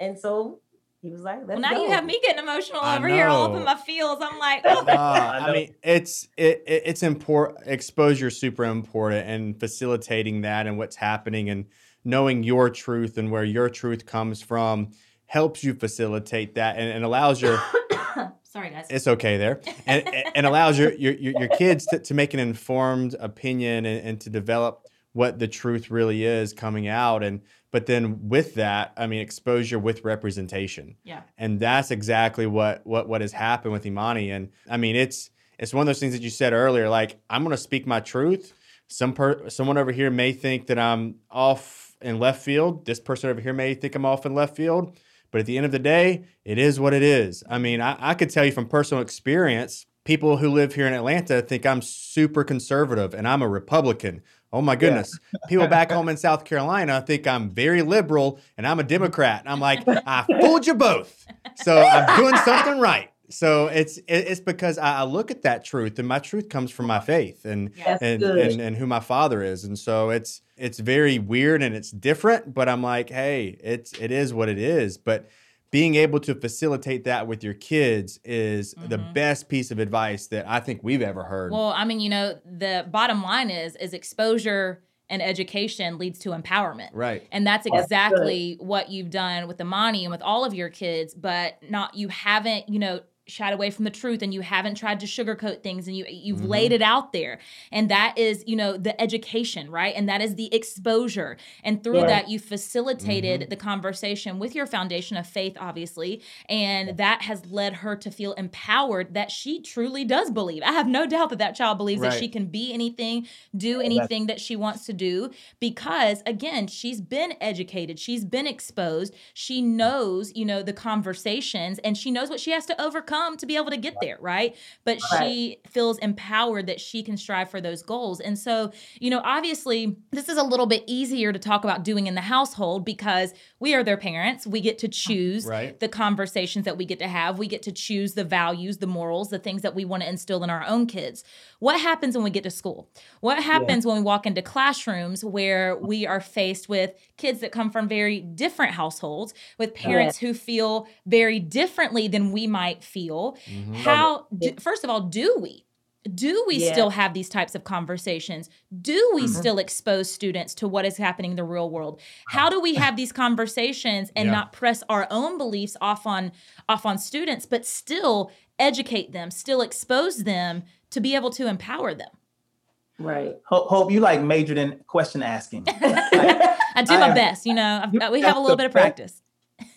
C: And so he was like, well,
B: now
C: go.
B: you have me getting emotional over here, all up in my feels. I'm like, <laughs> oh.
A: uh, I mean, it's it, it's important. Exposure is super important, and facilitating that and what's happening, and knowing your truth and where your truth comes from helps you facilitate that, and, and allows your <laughs> <laughs>
B: Sorry, guys.
A: It's okay there, and <laughs> and allows your your your kids to, to make an informed opinion and, and to develop what the truth really is coming out. And but then with that i mean exposure with representation.
B: Yeah.
A: And that's exactly what what what has happened with imani. And i mean it's it's one of those things that you said earlier like i'm going to speak my truth. Some per someone over here may think that i'm off in left field. This person over here may think i'm off in left field but at the end of the day it is what it is i mean i, I could tell you from personal experience people who live here in atlanta think i'm super conservative and i'm a republican Oh my goodness. Yeah. People back home in South Carolina think I'm very liberal and I'm a Democrat. And I'm like, I fooled you both. So I'm doing something right. So it's it's because I look at that truth and my truth comes from my faith and and, and, and who my father is. And so it's it's very weird and it's different, but I'm like, hey, it's it is what it is. But being able to facilitate that with your kids is mm-hmm. the best piece of advice that I think we've ever heard.
B: Well, I mean, you know, the bottom line is is exposure and education leads to empowerment.
A: Right.
B: And that's exactly that's what you've done with Imani and with all of your kids, but not you haven't, you know, shied away from the truth and you haven't tried to sugarcoat things and you you've mm-hmm. laid it out there. And that is you know the education right? And that is the exposure. And through yeah. that you facilitated mm-hmm. the conversation with your foundation of faith obviously. And that has led her to feel empowered that she truly does believe. I have no doubt that that child believes right. that she can be anything do anything that she wants to do because again she's been educated. She's been exposed. She knows you know the conversations and she knows what she has to overcome overcome to be able to get there, right? But right. she feels empowered that she can strive for those goals. And so, you know, obviously, this is a little bit easier to talk about doing in the household because we are their parents. We get to uh, choose right. the conversations that we get to have. We get to choose the values, the morals, the things that we want to instill in our own kids. What happens when we get to school? What happens yeah. when we walk into classrooms where we are faced with kids that come from very different households, with parents yeah. who feel very differently than we might feel? Mm-hmm. How, do, first of all, do we? do we yeah. still have these types of conversations? Do we mm-hmm. still expose students to what is happening in the real world? How do we <laughs> have these conversations and yeah. not press our own beliefs off on off on students but still educate them still expose them to be able to empower them?
C: Right.
D: Hope, hope you like majored in question asking. <laughs> Like,
B: i do I my best you know? I've, we have a little bit of practice.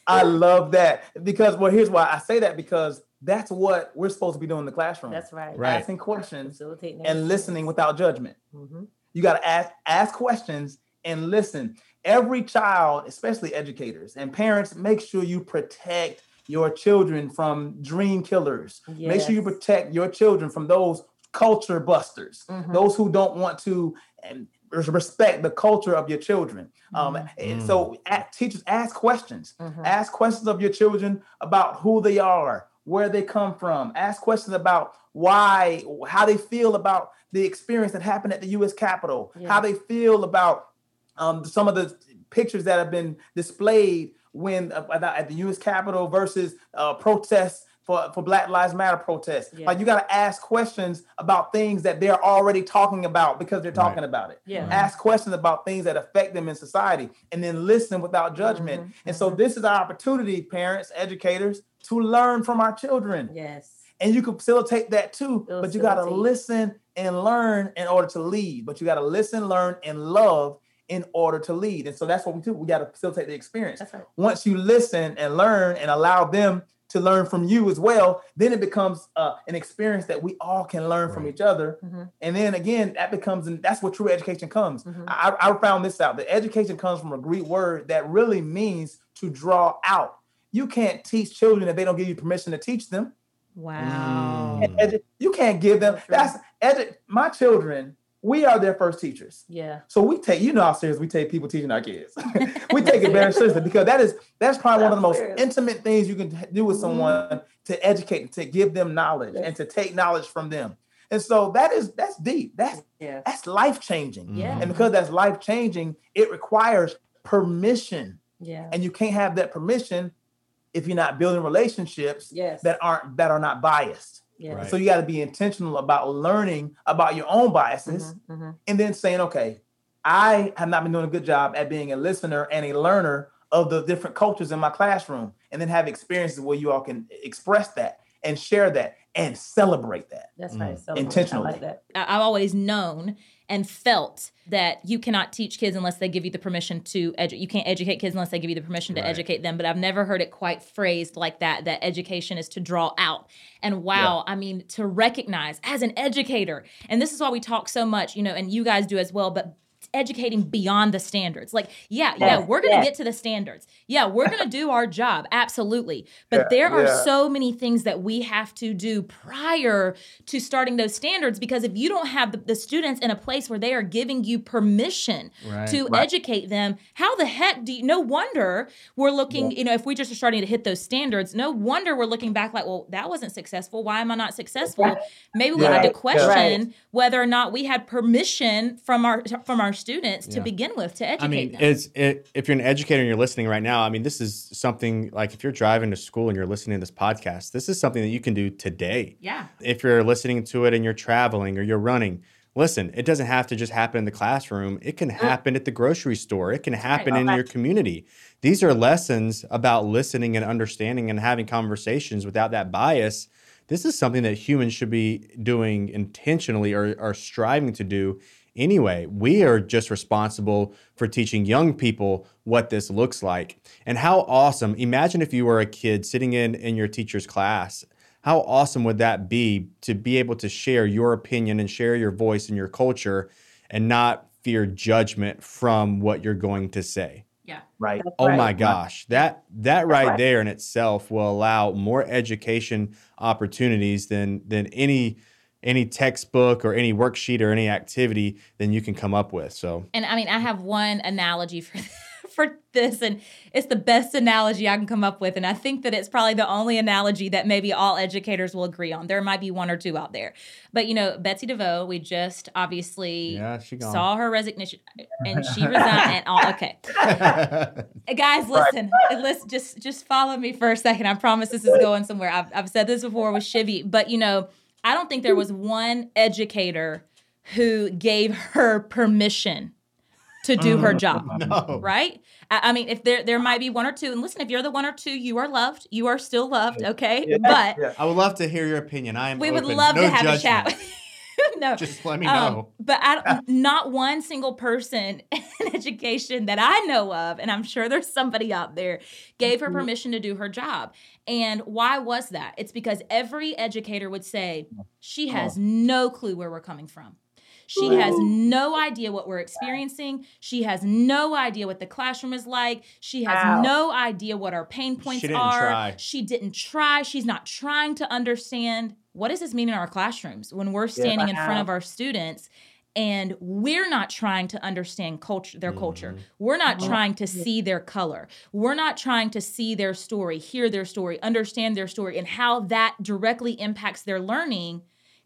D: I love that because well here's why i say that because that's what we're supposed to be doing in the classroom.
C: That's right.
A: right.
D: Asking questions and listening without judgment. Mm-hmm. You got to ask ask questions and listen. Every child, especially educators and parents, make sure you protect your children from dream killers. Yes. Make sure you protect your children from those culture busters, mm-hmm. those who don't want to and respect the culture of your children. Um, mm-hmm. So teachers ask questions. Mm-hmm. Ask questions of your children about who they are, where they come from, ask questions about why, how they feel about the experience that happened at the U.S. Capitol, yeah. how they feel about um, some of the pictures that have been displayed when uh, at the U.S. Capitol versus uh, protests for, for Black Lives Matter protests.
C: Yeah.
D: Like you got to ask questions about things that they're already talking about because they're talking
A: Right.
D: about it.
C: Yeah.
D: Ask questions about things that affect them in society and then listen without judgment.
C: Mhm,
D: And so this is our opportunity, parents, educators, to learn from our children.
C: Yes.
D: And you can facilitate that too, but you got to listen and learn in order to lead. But you got to listen, learn, and love in order to lead. And so that's what we do. We got to facilitate the experience
C: That's right.
D: once you listen and learn and allow them to learn from you as well, then it becomes uh, an experience that we all can learn from each other.
C: Mhm.
D: And then again, that becomes, and that's where true education comes.
C: Mhm.
D: I, I found this out. The education comes from a Greek word that really means to draw out. You can't teach children if they don't give you permission to teach them.
B: Wow.
A: Mm.
D: You can't give them. That's edu- my children. We are their first teachers.
C: Yeah.
D: So we take, you know how serious we take people teaching our kids. <laughs> we take it very seriously because that is that's probably one of the most
C: Serious.
D: intimate things you can do with
C: Mhm.
D: someone to educate, to give them knowledge,
C: Yes.
D: and to take knowledge from them. And so that is that's deep. That's
C: Yeah.
D: that's life changing.
C: Yeah.
D: And because that's life changing, it requires permission,
C: Yeah.
D: and you can't have that permission if you're not building relationships
C: Yes.
D: that aren't that are not biased.
C: Yes.
A: Right.
D: So you got to be intentional about learning about your own biases
C: Mhm, mhm.
D: and then saying, okay, I have not been doing a good job at being a listener and a learner of the different cultures in my classroom, and then have experiences where you all can express that and share that and celebrate that.
C: That's
A: Mm.
C: right. Celebrate.
D: Intentionally.
C: I like that.
B: I've always known and felt that you cannot teach kids unless they give you the permission to edu- you can't educate kids unless they give you the permission to
A: Right.
B: educate them but I've never heard it quite phrased like that that education is to draw out and wow I mean to recognize as an educator and this is why we talk so much you know and you guys do as well but educating beyond the standards like yeah yeah
C: Yes,
B: we're going to
C: yes.
B: get to the standards yeah we're going to do our job absolutely but
D: Yeah,
B: there are
D: yeah.
B: so many things that we have to do prior to starting those standards because if you don't have the, the students in a place where they are giving you permission
A: Right.
B: to
D: Right.
B: educate them how the heck do you no wonder we're looking you know if we just are starting to hit those standards no wonder we're looking back like well that wasn't successful why am i not successful maybe we
D: Yeah.
B: need to
D: Right.
B: question whether or not we had permission from our from our students to
A: Yeah.
B: begin with to educate
A: I mean,
B: them
A: it's it, if you're an educator and you're listening right now. I mean, this is something like if you're driving to school and you're listening to this podcast, this is something that you can do today.
B: yeah
A: If you're listening to it and you're traveling or you're running, listen. It doesn't have to just happen in the classroom. It can mm. happen at the grocery store. It can happen in
C: Okay.
A: your community. These are lessons about listening and understanding and having conversations without that bias. This is something that humans should be doing intentionally or, or striving to do anyway. We are just responsible for teaching young people what this looks like. And how awesome. Imagine if you were a kid sitting in in your teacher's class. How awesome would that be to be able to share your opinion and share your voice and your culture and not fear judgment from what you're going to say?
B: yeah
D: Right.
C: That's
A: Oh
C: right.
A: my gosh, that that right,
C: right.
A: there in itself will allow more education opportunities than than any any textbook or any worksheet or any activity than you can come up with. So
B: And I mean, I have one analogy for <laughs> for this, and it's the best analogy I can come up with. And I think that it's probably the only analogy that maybe all educators will agree on. There might be one or two out there, but you know, Betsy DeVos, we just obviously
A: yeah, she
B: saw her resignation, and she resigned. and all okay, <laughs> guys, listen, uh, listen, just just follow me for a second. I promise this is going somewhere. I've I've said this before with Shivy, but you know, I don't think there was one educator who gave her permission to do her mm. job.
A: no.
B: Right? I, I mean, if there there might be one or two, and listen, if you're the one or two, you are loved. You are still loved, okay?
D: Yeah.
B: But
D: Yeah.
A: I would love to hear your opinion. I am
B: we would love
A: No
B: to have
A: judgment.
B: a chat. <laughs> no,
A: Just let me
B: um,
A: know.
B: but I, <laughs> not one single person <laughs> in education that I know of, and I'm sure there's somebody out there, gave her permission to do her job. And why was that? It's because every educator would say, she has no clue where we're coming from. She has no idea what we're experiencing. She has no idea what the classroom is like. She has
C: Wow.
B: no idea what our pain points
A: didn't
B: are.
A: try.
B: She didn't try. She's not trying to understand what does this mean in our classrooms when we're standing in front of our students and we're not trying to understand culture their culture.
A: Mhm.
B: We're not trying to see their color. We're not trying to see their story, hear their story, understand their story and how that directly impacts their learning.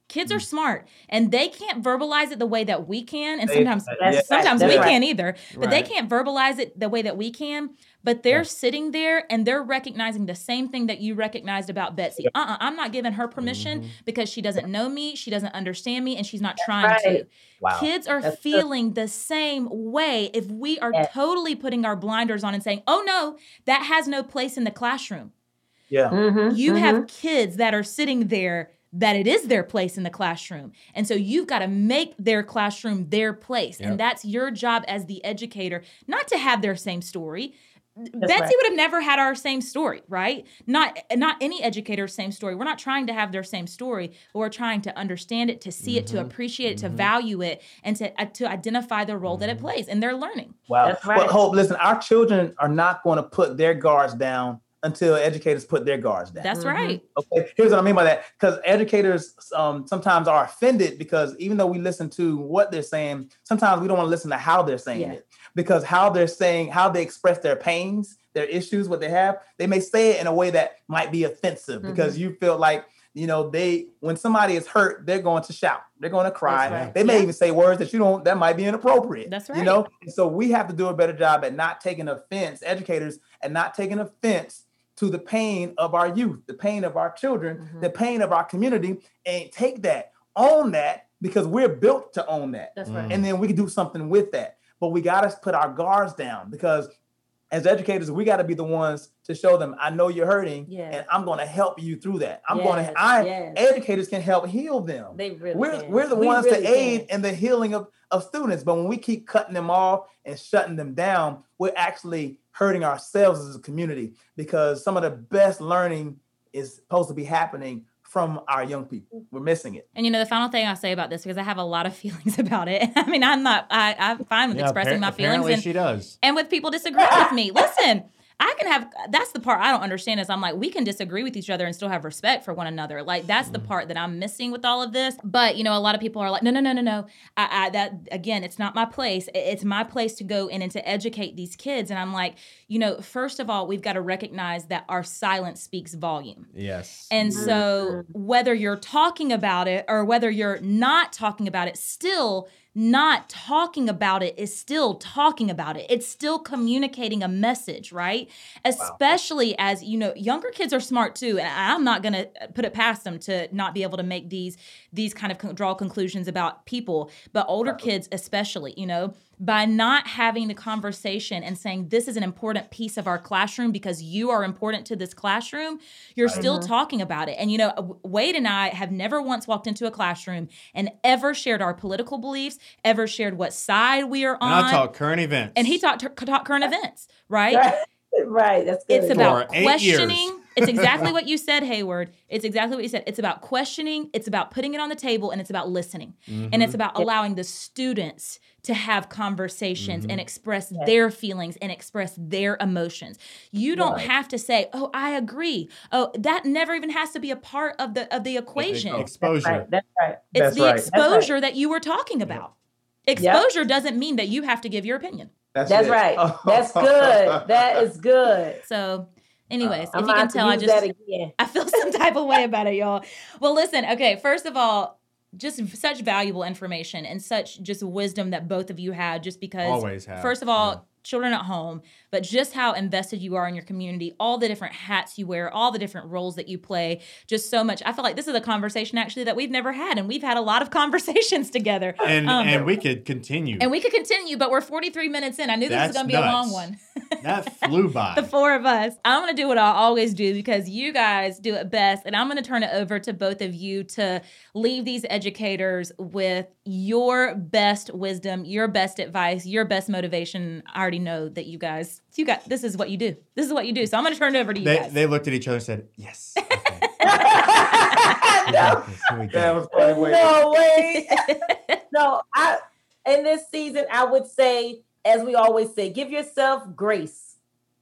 B: Kids are smart and they can't verbalize it the way that we can and sometimes
C: That's
B: sometimes
C: That's
B: we
C: right.
B: can't either but they can't verbalize it the way that we can but they're sitting there and they're recognizing the same thing that you recognized about Betsy. Uh-uh, I'm not giving her permission
A: Mhm.
B: because she doesn't know me, she doesn't understand me, and she's not trying
C: right.
B: to.
D: Wow.
B: Kids are
C: That's good.
B: feeling the same way if we are
C: Yes.
B: totally putting our blinders on and saying, oh no, that has no place in the classroom.
D: Yeah.
C: Mhm,
B: You
C: mhm.
B: have kids that are sitting there that it is their place in the classroom. And so you've got to make their classroom their place.
A: Yep.
B: And that's your job as the educator, not to have their same story. Betsy
C: right.
B: would have never had our same story, right? Not not any educator's same story. We're not trying to have their same story, but we're trying to understand it, to see it, to
A: Mhm.
B: appreciate it, to
A: Mhm.
B: value it, and to uh, to identify the role that it
A: Mhm.
B: plays in their learning.
D: Wow.
C: That's right.
D: But Hope, listen, our children are not going to put their guards down until educators put their guards down.
B: That's right.
D: Okay, here's what I mean by that. Because educators um, sometimes are offended because even though we listen to what they're saying, sometimes we don't want to listen to how they're saying
C: Yeah.
D: it. Because how they're saying, how they express their pains, their issues, what they have, they may say it in a way that might be offensive because
C: Mm-hmm.
D: you feel like, you know, they when somebody is hurt, they're going to shout, they're going to cry.
C: right.
D: They may
B: Yeah.
D: even say words that you don't that might be inappropriate.
B: That's right.
D: You know, And so we have to do a better job at not taking offense, educators, and not taking offense to the pain of our youth, the pain of our children,
C: Mhm.
D: the pain of our community, and take that, own that, because we're built to own that.
C: That's right.
D: And then we can do something with that. But we got to put our guards down because as educators, we got to be the ones to show them, I know you're hurting,
C: Yes.
D: and I'm going to help you through that. I'm going to, I,
C: yes.
D: educators can help heal them
C: They really
D: we're
C: can.
D: we're the
C: We
D: ones
C: really
D: to aid
C: can.
D: in the healing of, of students. But when we keep cutting them off and shutting them down, we're actually hurting ourselves as a community because some of the best learning is supposed to be happening from our young people. We're missing it.
B: And you know, the final thing I'll say about this, because I have a lot of <laughs> feelings about it. I mean, I'm not, I, I'm fine with
A: Yeah,
B: expressing
A: appar-
B: my feelings and,
A: she does.
B: and with people disagreeing with me. Listen, I can have, that's the part I don't understand is I'm like, we can disagree with each other and still have respect for one another. Like, that's the
A: Mhm.
B: part that I'm missing with all of this. But, you know, a lot of people are like, no, no, no, no, no. I, I, that, again, it's not my place. It's my place to go in and to educate these kids. And I'm like, you know, first of all, we've got to recognize that our silence speaks volume.
A: Yes.
B: And so, whether you're talking about it or whether you're not talking about it, still not talking about it is still talking about it. It's still communicating a message, right? Especially as, you know, younger kids are smart too. And I'm not going to put it past them to not be able to make these these kind of con- draw conclusions about people, but older kids especially, you know, by not having the conversation and saying this is an important piece of our classroom because you are important to this classroom, you're
D: Right.
B: still talking about it. And you know, Wade and I have never once walked into a classroom and ever shared our political beliefs, ever shared what side we are
A: and
B: on.
A: I talk current events.
B: and he talked talk current events, right?
C: Right. <laughs> right. That's good.
B: It's about
A: For years.
B: questioning. It's exactly <laughs> what you said, Hayward. It's exactly what you said. It's about questioning, it's about putting it on the table, and it's about listening. And it's
A: Mhm.
B: about
C: Yeah.
B: allowing the students to have conversations and
A: Mhm.
B: express
C: Yes.
B: their feelings and express their emotions. You don't
C: Right.
B: have to say, "Oh, I agree." Oh, that never even has to be a part of the of the equation.
A: Ex-
C: That's
A: exposure.
C: right. That's right.
B: It's
D: That's
B: the
D: right.
C: right.
B: exposure that you were talking about. Exposure doesn't mean that you have to give your opinion.
C: That's
D: it.
C: right. <laughs> That's good. That is good.
B: So, anyways,
C: I'm
B: if you can tell, I just
C: that again. <laughs>
B: I feel some type of way about it, y'all. Well, listen, okay, first of all, just such valuable information and such just wisdom that both of you had just because
A: Always have.
B: first of all, children at home, but just how invested you are in your community, all the different hats you wear, all the different roles that you play, just so much. I feel like this is a conversation actually that we've never had, and we've had a lot of <laughs> conversations together.
A: And
B: Um,
A: and we could continue.
B: And we could continue, but we're 43 minutes in. I knew this was going to be a long one. <laughs>
A: that flew by. <laughs>
B: the four of us. I'm going to do what I always do because you guys do it best. And I'm going to turn it over to both of you to leave these educators with your best wisdom, your best advice, your best motivation. I already know that you guys, you got this is what you do. This is what you do. So I'm going to turn it over to you
A: they
B: guys.
A: they looked at each other and said, "Yes." <laughs> Okay. <laughs>
C: No,
A: got this. Here we go.
D: That was funny. Wait.
C: no way. <laughs> no, I in this season, I would say, as we always say, give yourself grace.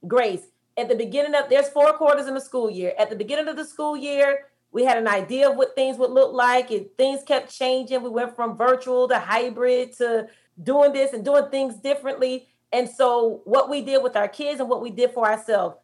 C: Grace. At the beginning of there's four quarters in the school year. At the beginning of the school year, we had an idea of what things would look like, and things kept changing. We went from virtual to hybrid to doing this and doing things differently. And so, what we did with our kids and what we did for ourselves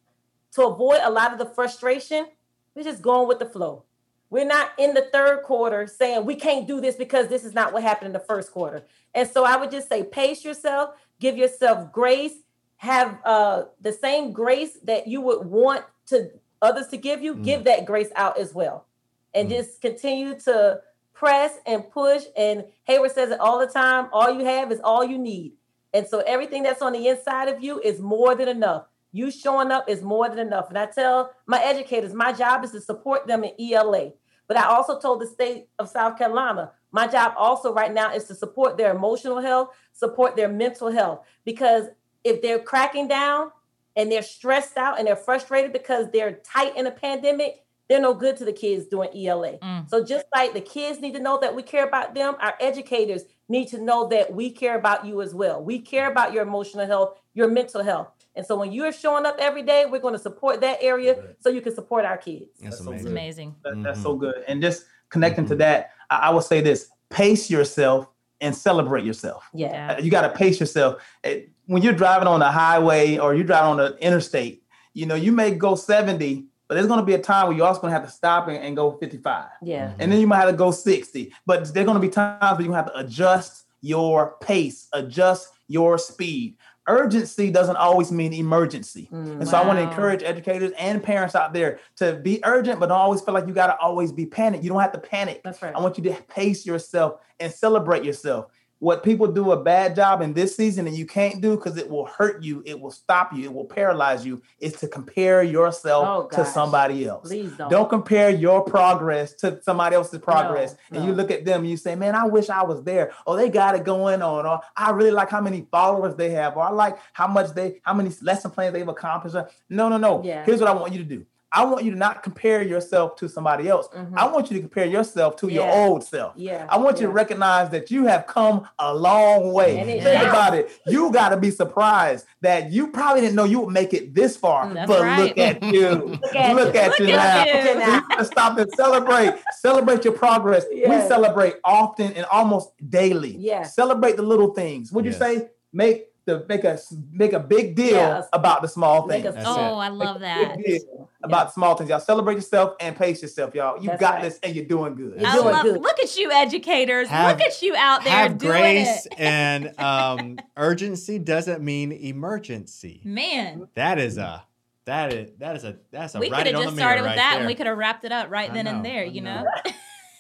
C: to avoid a lot of the frustration, we're just going with the flow. We're not in the third quarter saying we can't do this because this is not what happened in the first quarter. And so I would just say pace yourself, give yourself grace, have uh, the same grace that you would want to others to give you,
A: Mm.
C: give that grace out as well, and
A: Mm.
C: just continue to press and push. And Hayward says it all the time: all you have is all you need, and so everything that's on the inside of you is more than enough. You showing up is more than enough. And I tell my educators, my job is to support them in ELA. But I also told the state of South Carolina, my job also right now is to support their emotional health, support their mental health. Because if they're cracking down and they're stressed out and they're frustrated because they're tight in a pandemic, they're no good to the kids doing ELA.
B: Mm.
C: So just like the kids need to know that we care about them, our educators need to know that we care about you as well. We care about your emotional health, your mental health. And so when you're showing up every day, we're going to support that area so you can support our kids.
A: That's
D: That's so
A: amazing.
B: amazing.
D: That, That's
A: Mhm.
D: so good. And just connecting to
A: Mhm.
D: that, I, I will say this: pace yourself and celebrate yourself.
C: Yeah.
B: Yeah.
D: You got to pace yourself. Uh, When you're driving on the highway or you're driving on the interstate, you know you may go 70, but there's going to be a time where you're also going to have to stop and, and go 55,
C: Yeah.
D: and then you might have to go 60. But there's going to be times where you're going to have to adjust your pace, adjust your speed. Urgency doesn't always mean emergency.
C: Mm.
D: And so I want to encourage educators and parents out there to be urgent, but don't always feel like you got to always be panicked. You don't have to panic.
C: That's right.
D: I want you to pace yourself and celebrate yourself. What people do a bad job in this season and you can't do because it will hurt you, it will stop you, it will paralyze you, is to compare yourself
C: Oh,
D: to somebody else.
C: Please don't.
D: Don't compare your progress to somebody else's progress.
C: No,
D: and you look at them and you say, Man, I wish I was there. Or they got it going on. Or I really like how many followers they have. Or I like how much they, how many lesson plans they've accomplished. No, no, no.
C: Yeah.
D: Here's what I want you to do. I want you to not compare yourself to somebody else.
C: Mhm.
D: I want you to compare yourself to your old self.
C: Yeah.
D: I want you to recognize that you have come a long way.
C: It
D: Think
B: has.
D: about it. You got to be surprised that you probably didn't know you would make it this far.
B: That's
D: but
B: right.
D: look at <laughs> you.
C: Look at
D: look
C: you.
D: at you
B: Look
D: now.
B: at you.
D: So you stop and celebrate. celebrate your progress. We celebrate often and almost daily.
C: Yes.
D: Celebrate the little things. Would
A: Yes.
D: you say make the make a make a big deal
C: Yes.
D: about the small things?
C: a-
B: Oh,
A: it.
B: I love that.
D: big deal about small things. Y'all celebrate yourself and pace yourself, y'all. You
C: That's
D: got
C: right.
D: this and you're doing good.
C: You're
B: I
C: doing
B: love.
C: good.
B: Look at you, educators.
A: Have-
B: look at you out there
A: Have
B: doing
A: grace
B: it. <laughs>
A: and um, urgency doesn't mean emergency.
B: Man,
A: That is a that is that is a that's a
B: we could have just
A: the mirror
B: started with
A: right
B: that,
A: there.
B: and we could have wrapped it up right
A: I
B: then and there.
A: I
B: You
A: know.
B: know.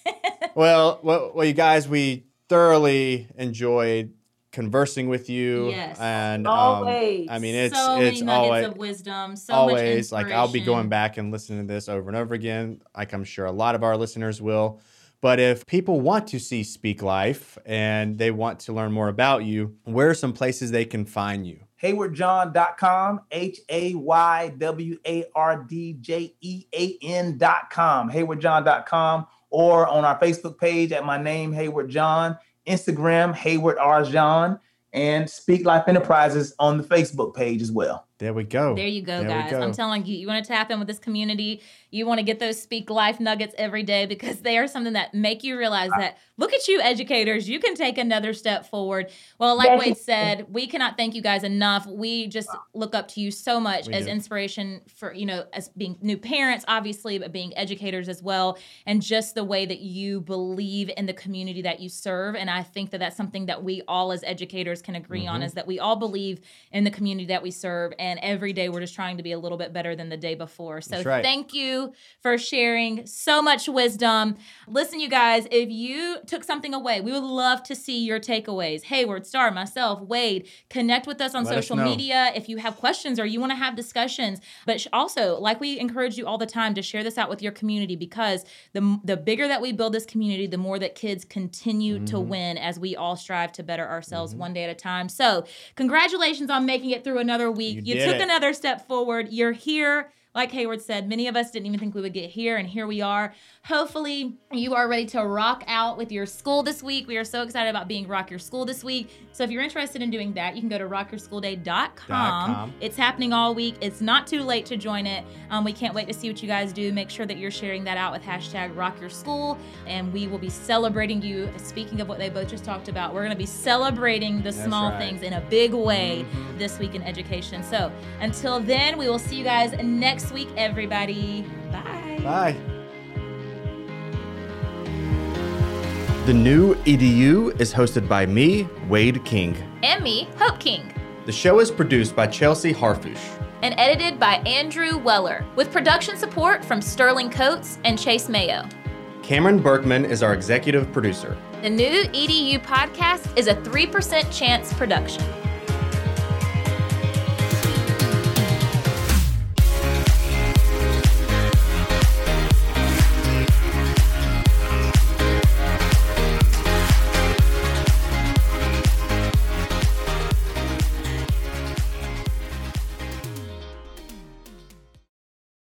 B: <laughs>
A: Well, well, well, you guys, we thoroughly enjoyed conversing with you.
B: Yes.
A: And um, I mean, it's
B: so
A: it's
B: many
A: always
B: of wisdom. So
A: always
B: much
A: like I'll be going back and listening to this over and over again, like I'm sure a lot of our listeners will. But if people want to see Speak Life and they want to learn more about you, where are some places they can find you?
D: haywardjean.com, H A Y W A R D J E A N.com, haywardjean.com, or on our Facebook page at my name, Hayward Jean, Instagram, Hayward. Jean, and Speak Life Enterprises on the Facebook page as well.
A: There we go.
B: There you go,
A: There
B: guys.
A: go.
B: I'm telling you, you want to tap in with this community. You want to get those speak life nuggets every day because they are something that make you realize that look at you, educators. You can take another step forward. Well, like. Wade said, we cannot thank you guys enough. We just look up to you so much as
A: do.
B: inspiration for, you know, as being new parents, obviously, but being educators as well. And just the way that you believe in the community that you serve. And I think that that's something that we all as educators can agree on
A: Mhm.
B: is that we all believe in the community that we serve. And every day we're just trying to be a little bit better than the day before. So
A: right.
B: thank you for sharing so much wisdom. Listen, you guys, if you took something away, we would love to see your takeaways. Hayward, Star, myself, Wade, connect with us on
A: Let
B: social
A: know.
B: media if you have questions or you want to have discussions. But also, like we encourage you all the time to share this out with your community because the the bigger that we build this community, the more that kids continue to
A: Mhm.
B: win as we all strive to better ourselves
A: Mhm.
B: one day at a time. So, congratulations on making it through another week.
A: You
B: You,
A: did
B: took
A: it.
B: another step forward. You're here. Like Hayward said, many of us didn't even think we would get here, and here we are. Hopefully, you are ready to rock out with your school this week. We are so excited about being Rock Your School this week. So, if you're interested in doing that, you can go to rockyourschoolday.com.
A: com.
B: It's happening all week. It's not too late to join it. Um, we can't wait to see what you guys do. Make sure that you're sharing that out with hashtag Rock Your School, and we will be celebrating you. Speaking of what they both just talked about, we're going to be celebrating the
A: That's
B: small
A: right.
B: things in a big way
A: Mhm.
B: this week in education. So until then, we will see you guys next week, everybody. Bye.
A: Bye. The new EDU is hosted by me, Wade King.
B: And me, Hope King.
A: The show is produced by Chelsea Harfouche.
B: and edited by Andrew Weller, with production support from Sterling Coates and Chase Mayo.
A: Cameron Berkman is our executive producer.
B: The new EDU podcast is a 3% chance production.